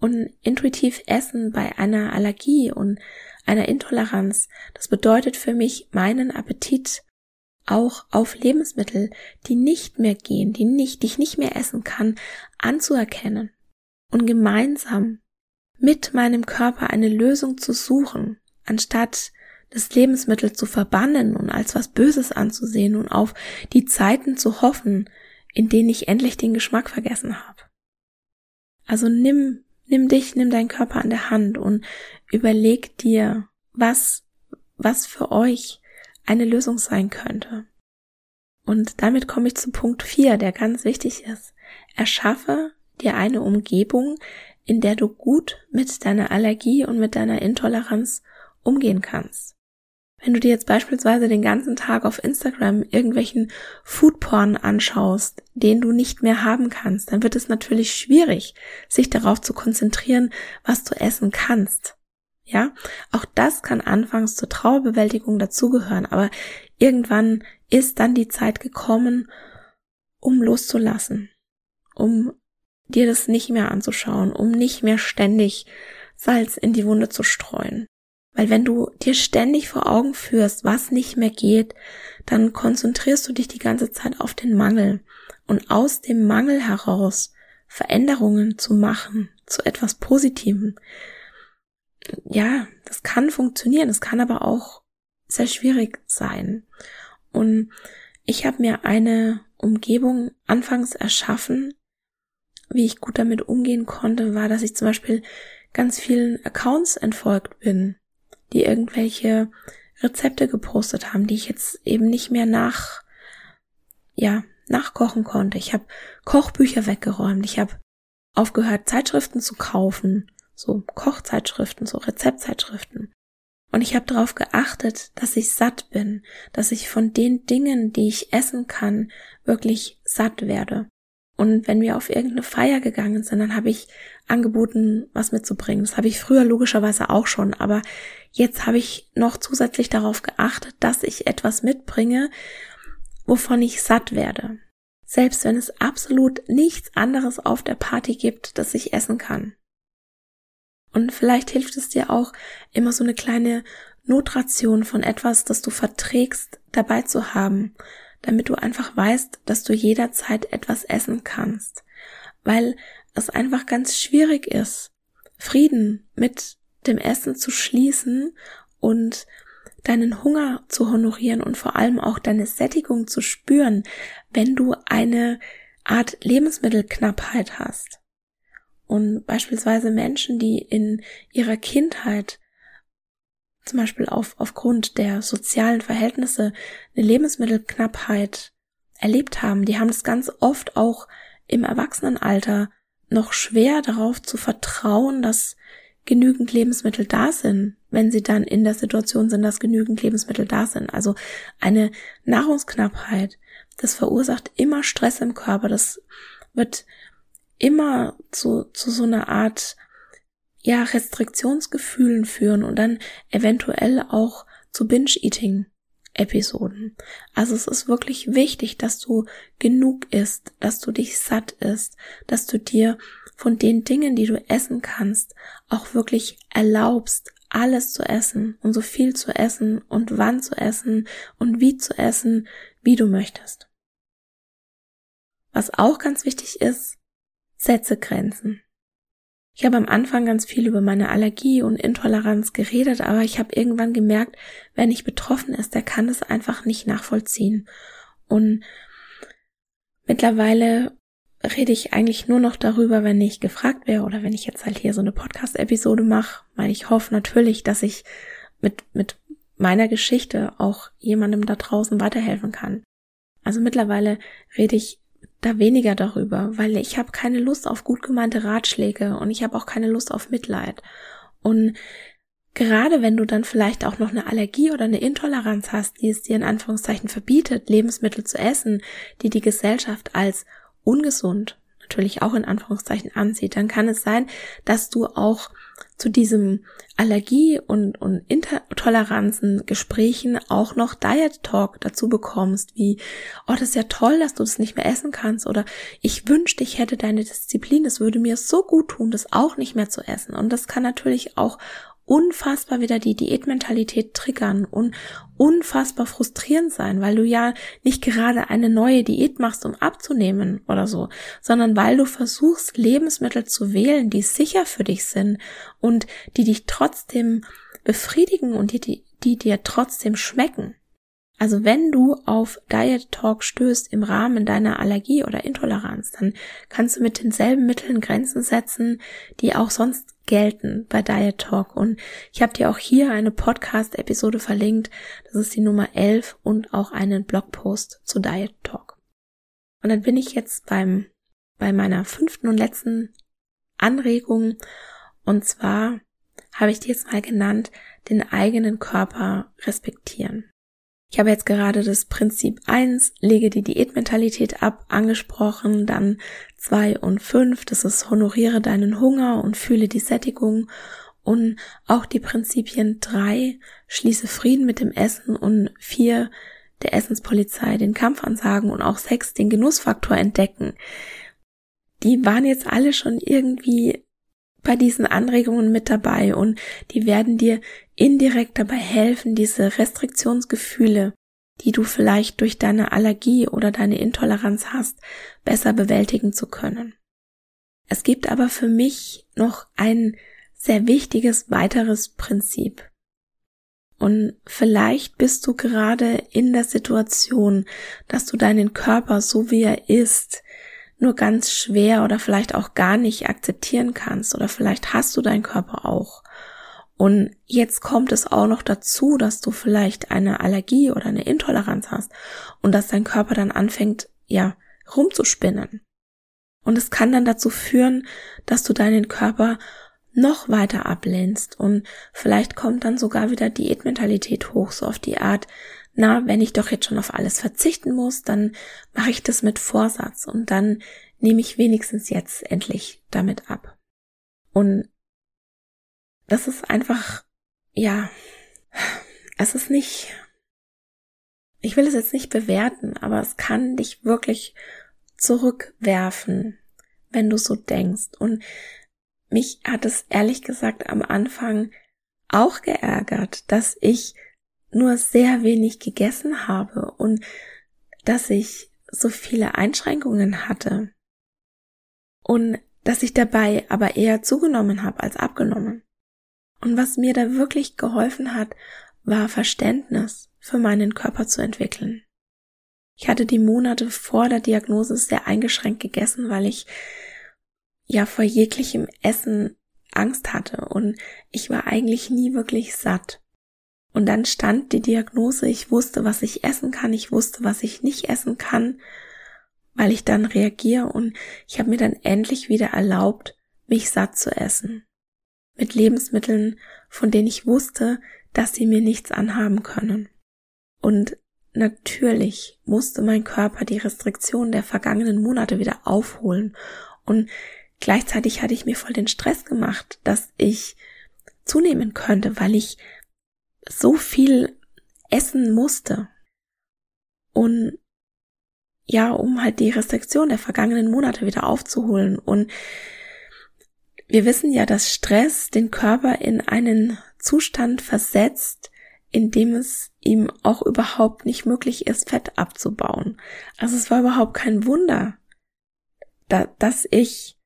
[SPEAKER 1] Und intuitiv essen bei einer Allergie und einer Intoleranz, das bedeutet für mich, meinen Appetit auch auf Lebensmittel, die nicht mehr gehen, die nicht, die ich nicht mehr essen kann, anzuerkennen und gemeinsam mit meinem Körper eine Lösung zu suchen, anstatt das Lebensmittel zu verbannen und als was Böses anzusehen und auf die Zeiten zu hoffen, in denen ich endlich den Geschmack vergessen habe. Also nimm, nimm dich, nimm deinen Körper an der Hand und überleg dir, was, was für euch eine Lösung sein könnte. Und damit komme ich zu Punkt 4, der ganz wichtig ist. Erschaffe dir eine Umgebung, in der du gut mit deiner Allergie und mit deiner Intoleranz umgehen kannst. Wenn du dir jetzt beispielsweise den ganzen Tag auf Instagram irgendwelchen Foodporn anschaust, den du nicht mehr haben kannst, dann wird es natürlich schwierig, sich darauf zu konzentrieren, was du essen kannst. Ja, auch das kann anfangs zur Trauerbewältigung dazugehören, aber irgendwann ist dann die Zeit gekommen, um loszulassen, um dir das nicht mehr anzuschauen, um nicht mehr ständig Salz in die Wunde zu streuen. Weil wenn du dir ständig vor Augen führst, was nicht mehr geht, dann konzentrierst du dich die ganze Zeit auf den Mangel. Und aus dem Mangel heraus Veränderungen zu machen zu etwas Positivem, ja, das kann funktionieren, es kann aber auch sehr schwierig sein. Und ich habe mir eine Umgebung anfangs erschaffen, wie ich gut damit umgehen konnte, war, dass ich zum Beispiel ganz vielen Accounts entfolgt bin, die irgendwelche Rezepte gepostet haben, die ich jetzt eben nicht mehr nach, ja, nachkochen konnte. Ich habe Kochbücher weggeräumt. Ich habe aufgehört, Zeitschriften zu kaufen, so Kochzeitschriften, so Rezeptzeitschriften. Und ich habe darauf geachtet, dass ich satt bin, dass ich von den Dingen, die ich essen kann, wirklich satt werde. Und wenn wir auf irgendeine Feier gegangen sind, dann habe ich angeboten, was mitzubringen. Das habe ich früher logischerweise auch schon, aber jetzt habe ich noch zusätzlich darauf geachtet, dass ich etwas mitbringe, wovon ich satt werde. Selbst wenn es absolut nichts anderes auf der Party gibt, das ich essen kann. Und vielleicht hilft es dir auch, immer so eine kleine Notration von etwas, das du verträgst, dabei zu haben, damit du einfach weißt, dass du jederzeit etwas essen kannst. Weil es einfach ganz schwierig ist, Frieden mit dem Essen zu schließen und deinen Hunger zu honorieren und vor allem auch deine Sättigung zu spüren, wenn du eine Art Lebensmittelknappheit hast. Und beispielsweise Menschen, die in ihrer Kindheit zum Beispiel auf, aufgrund der sozialen Verhältnisse eine Lebensmittelknappheit erlebt haben, die haben es ganz oft auch im Erwachsenenalter noch schwer darauf zu vertrauen, dass genügend Lebensmittel da sind, wenn sie dann in der Situation sind, dass genügend Lebensmittel da sind. Also eine Nahrungsknappheit, das verursacht immer Stress im Körper, das wird immer zu, zu so einer Art ja, Restriktionsgefühlen führen und dann eventuell auch zu Binge-Eating Episoden. Also es ist wirklich wichtig, dass du genug isst, dass du dich satt isst, dass du dir von den Dingen, die du essen kannst, auch wirklich erlaubst, alles zu essen und so viel zu essen und wann zu essen und wie zu essen, wie du möchtest. Was auch ganz wichtig ist, setze Grenzen. Ich habe am Anfang ganz viel über meine Allergie und Intoleranz geredet, aber ich habe irgendwann gemerkt, wer nicht betroffen ist, der kann es einfach nicht nachvollziehen. Und mittlerweile rede ich eigentlich nur noch darüber, wenn ich gefragt wäre oder wenn ich jetzt halt hier so eine Podcast-Episode mache, weil ich hoffe natürlich, dass ich mit, mit meiner Geschichte auch jemandem da draußen weiterhelfen kann. Also mittlerweile rede ich da weniger darüber, weil ich habe keine Lust auf gut gemeinte Ratschläge und ich habe auch keine Lust auf Mitleid. Und gerade wenn du dann vielleicht auch noch eine Allergie oder eine Intoleranz hast, die es dir in Anführungszeichen verbietet, Lebensmittel zu essen, die die Gesellschaft als ungesund natürlich auch in Anführungszeichen ansieht, dann kann es sein, dass du auch zu diesem Allergie- und, und Intoleranzen Gesprächen auch noch Diet Talk dazu bekommst, wie, oh, das ist ja toll, dass du das nicht mehr essen kannst oder ich wünschte, ich hätte deine Disziplin, es würde mir so gut tun, das auch nicht mehr zu essen. Und das kann natürlich auch unfassbar wieder die Diätmentalität triggern und unfassbar frustrierend sein, weil du ja nicht gerade eine neue Diät machst, um abzunehmen oder so, sondern weil du versuchst, Lebensmittel zu wählen, die sicher für dich sind und die dich trotzdem befriedigen und die, die, die dir trotzdem schmecken. Also wenn du auf Diet Talk stößt im Rahmen deiner Allergie oder Intoleranz, dann kannst du mit denselben Mitteln Grenzen setzen, die auch sonst gelten bei Diet Talk. Und ich habe dir auch hier eine Podcast-Episode verlinkt. Das ist die Nummer 11 und auch einen Blogpost zu Diet Talk. Und dann bin ich jetzt beim, bei meiner fünften und letzten Anregung. Und zwar habe ich dir jetzt mal genannt, den eigenen Körper respektieren. Ich habe jetzt gerade das Prinzip eins, lege die Diätmentalität ab, angesprochen, dann zwei und fünf, das ist honoriere deinen Hunger und fühle die Sättigung und auch die Prinzipien drei, schließe Frieden mit dem Essen und vier, der Essenspolizei den Kampf ansagen und auch sechs, den Genussfaktor entdecken. Die waren jetzt alle schon irgendwie bei diesen Anregungen mit dabei und die werden dir indirekt dabei helfen, diese Restriktionsgefühle, die du vielleicht durch deine Allergie oder deine Intoleranz hast, besser bewältigen zu können. Es gibt aber für mich noch einen sehr wichtiges weiteres Prinzip. Und vielleicht bist du gerade in der Situation, dass du deinen Körper so wie er ist, nur ganz schwer oder vielleicht auch gar nicht akzeptieren kannst oder vielleicht hast du deinen Körper auch. Und jetzt kommt es auch noch dazu, dass du vielleicht eine Allergie oder eine Intoleranz hast und dass dein Körper dann anfängt, ja, rumzuspinnen. Und es kann dann dazu führen, dass du deinen Körper noch weiter ablehnst und vielleicht kommt dann sogar wieder Diätmentalität hoch, so auf die Art, na, wenn ich doch jetzt schon auf alles verzichten muss, dann mache ich das mit Vorsatz und dann nehme ich wenigstens jetzt endlich damit ab. Und das ist einfach, ja, es ist nicht, ich will es jetzt nicht bewerten, aber es kann dich wirklich zurückwerfen, wenn du so denkst. Und mich hat es ehrlich gesagt am Anfang auch geärgert, dass ich nur sehr wenig gegessen habe und dass ich so viele Einschränkungen hatte und dass ich dabei aber eher zugenommen habe als abgenommen. Und was mir da wirklich geholfen hat, war Verständnis für meinen Körper zu entwickeln. Ich hatte die Monate vor der Diagnose sehr eingeschränkt gegessen, weil ich ja vor jeglichem Essen Angst hatte und ich war eigentlich nie wirklich satt. Und dann stand die Diagnose, ich wusste, was ich essen kann, ich wusste, was ich nicht essen kann, weil ich dann reagiere und ich habe mir dann endlich wieder erlaubt, mich satt zu essen. Mit Lebensmitteln, von denen ich wusste, dass sie mir nichts anhaben können. Und natürlich musste mein Körper die Restriktion der vergangenen Monate wieder aufholen und Gleichzeitig hatte ich mir voll den Stress gemacht, dass ich zunehmen könnte, weil ich so viel essen musste. Und ja, um halt die Restriktion der vergangenen Monate wieder aufzuholen. Und wir wissen ja, dass Stress den Körper in einen Zustand versetzt, in dem es ihm auch überhaupt nicht möglich ist, Fett abzubauen. Also es war überhaupt kein Wunder, da, dass ich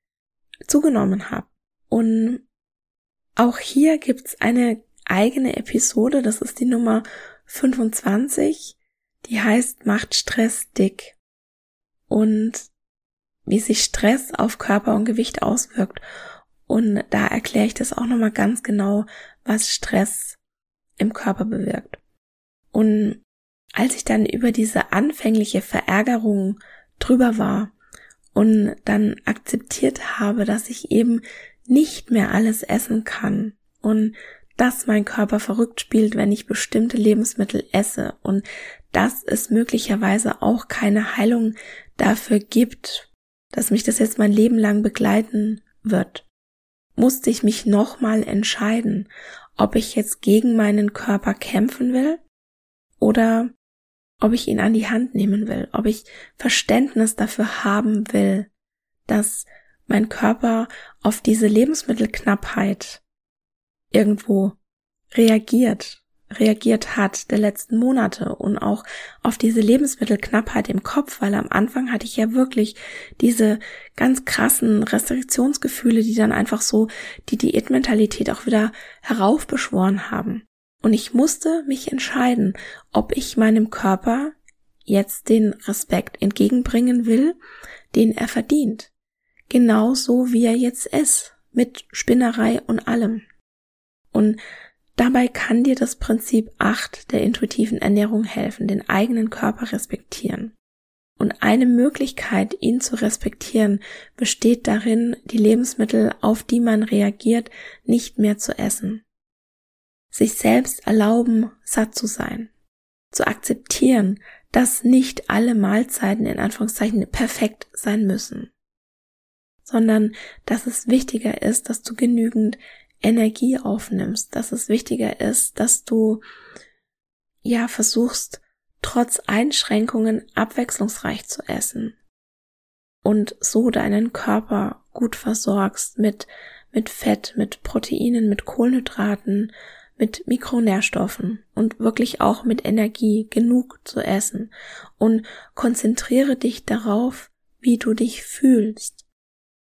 [SPEAKER 1] zugenommen habe. Und auch hier gibt's eine eigene Episode, das ist die Nummer 25, die heißt Macht Stress dick und wie sich Stress auf Körper und Gewicht auswirkt. Und da erkläre ich das auch nochmal ganz genau, was Stress im Körper bewirkt. Und als ich dann über diese anfängliche Verärgerung drüber war, und dann akzeptiert habe, dass ich eben nicht mehr alles essen kann und dass mein Körper verrückt spielt, wenn ich bestimmte Lebensmittel esse und dass es möglicherweise auch keine Heilung dafür gibt, dass mich das jetzt mein Leben lang begleiten wird, musste ich mich nochmal entscheiden, ob ich jetzt gegen meinen Körper kämpfen will oder ob ich ihn an die Hand nehmen will, ob ich Verständnis dafür haben will, dass mein Körper auf diese Lebensmittelknappheit irgendwo reagiert, reagiert hat der letzten Monate und auch auf diese Lebensmittelknappheit im Kopf, weil am Anfang hatte ich ja wirklich diese ganz krassen Restriktionsgefühle, die dann einfach so die Diätmentalität auch wieder heraufbeschworen haben. Und ich musste mich entscheiden, ob ich meinem Körper jetzt den Respekt entgegenbringen will, den er verdient. Genauso wie er jetzt ist, mit Spinnerei und allem. Und dabei kann dir das Prinzip 8 der intuitiven Ernährung helfen, den eigenen Körper respektieren. Und eine Möglichkeit, ihn zu respektieren, besteht darin, die Lebensmittel, auf die man reagiert, nicht mehr zu essen. Sich selbst erlauben, satt zu sein, zu akzeptieren, dass nicht alle Mahlzeiten in Anführungszeichen perfekt sein müssen, sondern dass es wichtiger ist, dass du genügend Energie aufnimmst, dass es wichtiger ist, dass du ja versuchst, trotz Einschränkungen abwechslungsreich zu essen und so deinen Körper gut versorgst mit mit Fett, mit Proteinen, mit Kohlenhydraten, mit Mikronährstoffen und wirklich auch mit Energie genug zu essen. Und konzentriere dich darauf, wie du dich fühlst,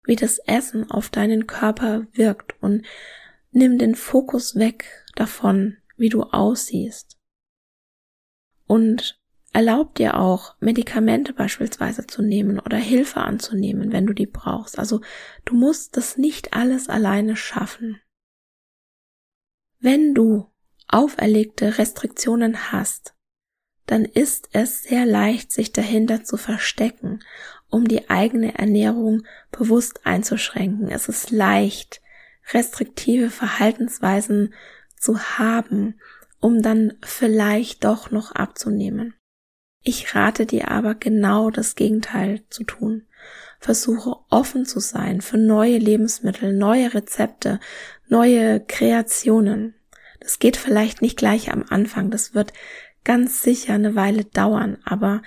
[SPEAKER 1] wie das Essen auf deinen Körper wirkt und nimm den Fokus weg davon, wie du aussiehst. Und erlaub dir auch, Medikamente beispielsweise zu nehmen oder Hilfe anzunehmen, wenn du die brauchst. Also du musst das nicht alles alleine schaffen. Wenn du auferlegte Restriktionen hast, dann ist es sehr leicht, sich dahinter zu verstecken, um die eigene Ernährung bewusst einzuschränken. Es ist leicht, restriktive Verhaltensweisen zu haben, um dann vielleicht doch noch abzunehmen. Ich rate dir aber genau das Gegenteil zu tun. Versuche offen zu sein für neue Lebensmittel, neue Rezepte, neue Kreationen. Das geht vielleicht nicht gleich am Anfang, das wird ganz sicher eine Weile dauern, aber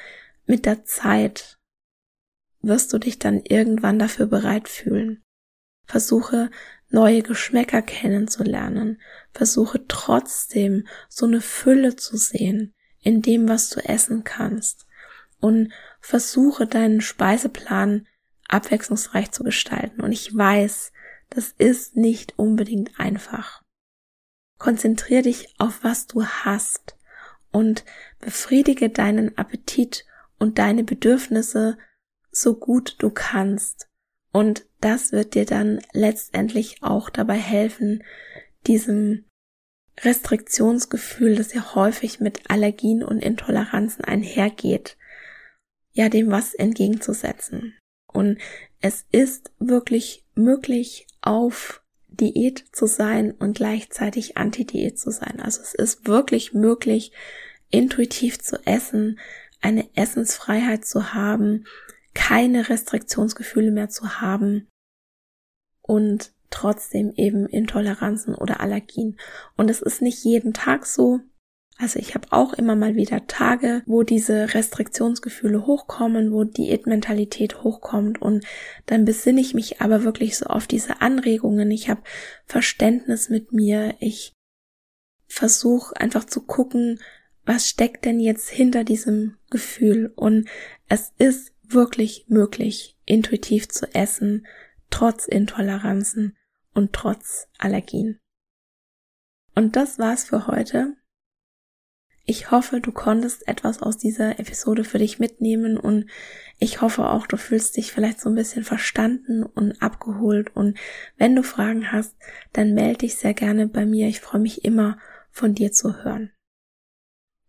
[SPEAKER 1] mit der Zeit wirst du dich dann irgendwann dafür bereit fühlen. Versuche neue Geschmäcker kennenzulernen. Versuche trotzdem so eine Fülle zu sehen in dem, was du essen kannst. Und versuche deinen Speiseplan abwechslungsreich zu gestalten. Und ich weiß, das ist nicht unbedingt einfach. Konzentrier dich auf was du hast und befriedige deinen Appetit und deine Bedürfnisse so gut du kannst. Und das wird dir dann letztendlich auch dabei helfen, diesem Restriktionsgefühl, das ja häufig mit Allergien und Intoleranzen einhergeht, ja dem was entgegenzusetzen. Und es ist wirklich möglich, auf Diät zu sein und gleichzeitig Anti-Diät zu sein. Also es ist wirklich möglich, intuitiv zu essen, eine Essensfreiheit zu haben, keine Restriktionsgefühle mehr zu haben und trotzdem eben Intoleranzen oder Allergien. Und es ist nicht jeden Tag so. Also ich habe auch immer mal wieder Tage, wo diese Restriktionsgefühle hochkommen, wo Diätmentalität hochkommt und dann besinne ich mich aber wirklich so auf diese Anregungen. Ich habe Verständnis mit mir. Ich versuche einfach zu gucken, was steckt denn jetzt hinter diesem Gefühl. Und es ist wirklich möglich, intuitiv zu essen, trotz Intoleranzen und trotz Allergien. Und das war's für heute. Ich hoffe, du konntest etwas aus dieser Episode für dich mitnehmen und ich hoffe auch, du fühlst dich vielleicht so ein bisschen verstanden und abgeholt und wenn du Fragen hast, dann melde dich sehr gerne bei mir. Ich freue mich immer von dir zu hören.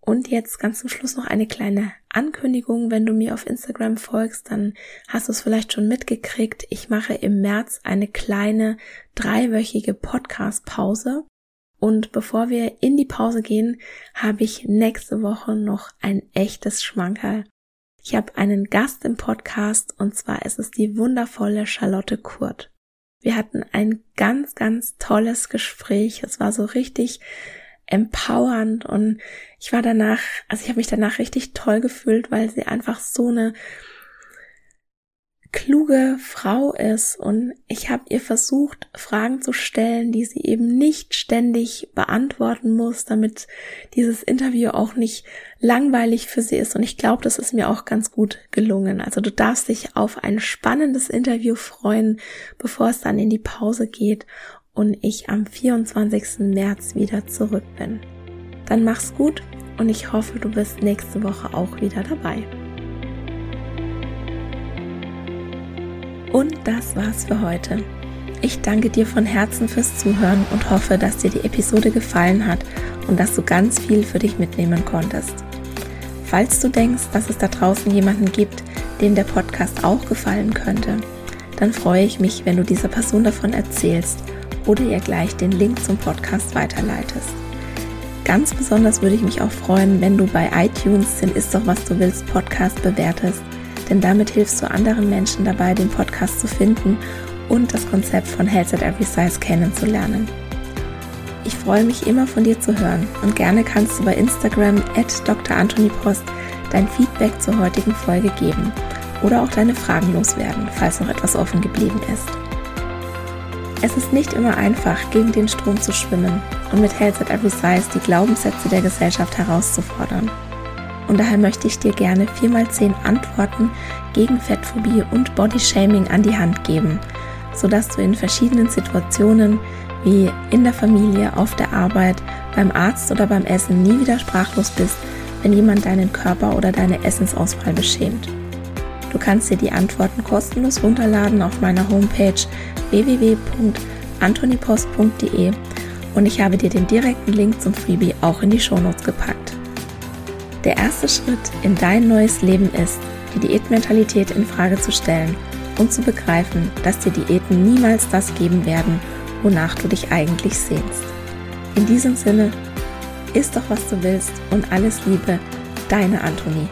[SPEAKER 1] Und jetzt ganz zum Schluss noch eine kleine Ankündigung. Wenn du mir auf Instagram folgst, dann hast du es vielleicht schon mitgekriegt. Ich mache im März eine kleine dreiwöchige Podcast-Pause. Und bevor wir in die Pause gehen, habe ich nächste Woche noch ein echtes Schmankerl. Ich habe einen Gast im Podcast und zwar ist es die wundervolle Charlotte Kurt. Wir hatten ein ganz, ganz tolles Gespräch. Es war so richtig empowernd und ich war danach, also ich habe mich danach richtig toll gefühlt, weil sie einfach so eine kluge Frau ist und ich habe ihr versucht, Fragen zu stellen, die sie eben nicht ständig beantworten muss, damit dieses Interview auch nicht langweilig für sie ist und ich glaube, das ist mir auch ganz gut gelungen. Also du darfst dich auf ein spannendes Interview freuen, bevor es dann in die Pause geht und ich am 24. März wieder zurück bin. Dann mach's gut und ich hoffe, du bist nächste Woche auch wieder dabei. Und das war's für heute. Ich danke dir von Herzen fürs Zuhören und hoffe, dass dir die Episode gefallen hat und dass du ganz viel für dich mitnehmen konntest. Falls du denkst, dass es da draußen jemanden gibt, dem der Podcast auch gefallen könnte, dann freue ich mich, wenn du dieser Person davon erzählst oder ihr gleich den Link zum Podcast weiterleitest. Ganz besonders würde ich mich auch freuen, wenn du bei iTunes den Ist doch was du willst Podcast bewertest, denn damit hilfst du anderen Menschen dabei, den Podcast zu finden und das Konzept von Health at Every Size kennenzulernen. Ich freue mich immer von dir zu hören und gerne kannst du bei Instagram at Dr. Anthony Post dein Feedback zur heutigen Folge geben oder auch deine Fragen loswerden, falls noch etwas offen geblieben ist. Es ist nicht immer einfach, gegen den Strom zu schwimmen und mit Health at Every Size die Glaubenssätze der Gesellschaft herauszufordern. Und daher möchte ich dir gerne 4x10 Antworten gegen Fettphobie und Bodyshaming an die Hand geben, sodass du in verschiedenen Situationen wie in der Familie, auf der Arbeit, beim Arzt oder beim Essen nie wieder sprachlos bist, wenn jemand deinen Körper oder deine Essensauswahl beschämt. Du kannst dir die Antworten kostenlos runterladen auf meiner Homepage www.antonipost.de und ich habe dir den direkten Link zum Freebie auch in die Shownotes gepackt. Der erste Schritt in dein neues Leben ist, die Diätmentalität in Frage zu stellen und zu begreifen, dass dir Diäten niemals das geben werden, wonach du dich eigentlich sehnst. In diesem Sinne, isst doch was du willst und alles Liebe, deine Antonie.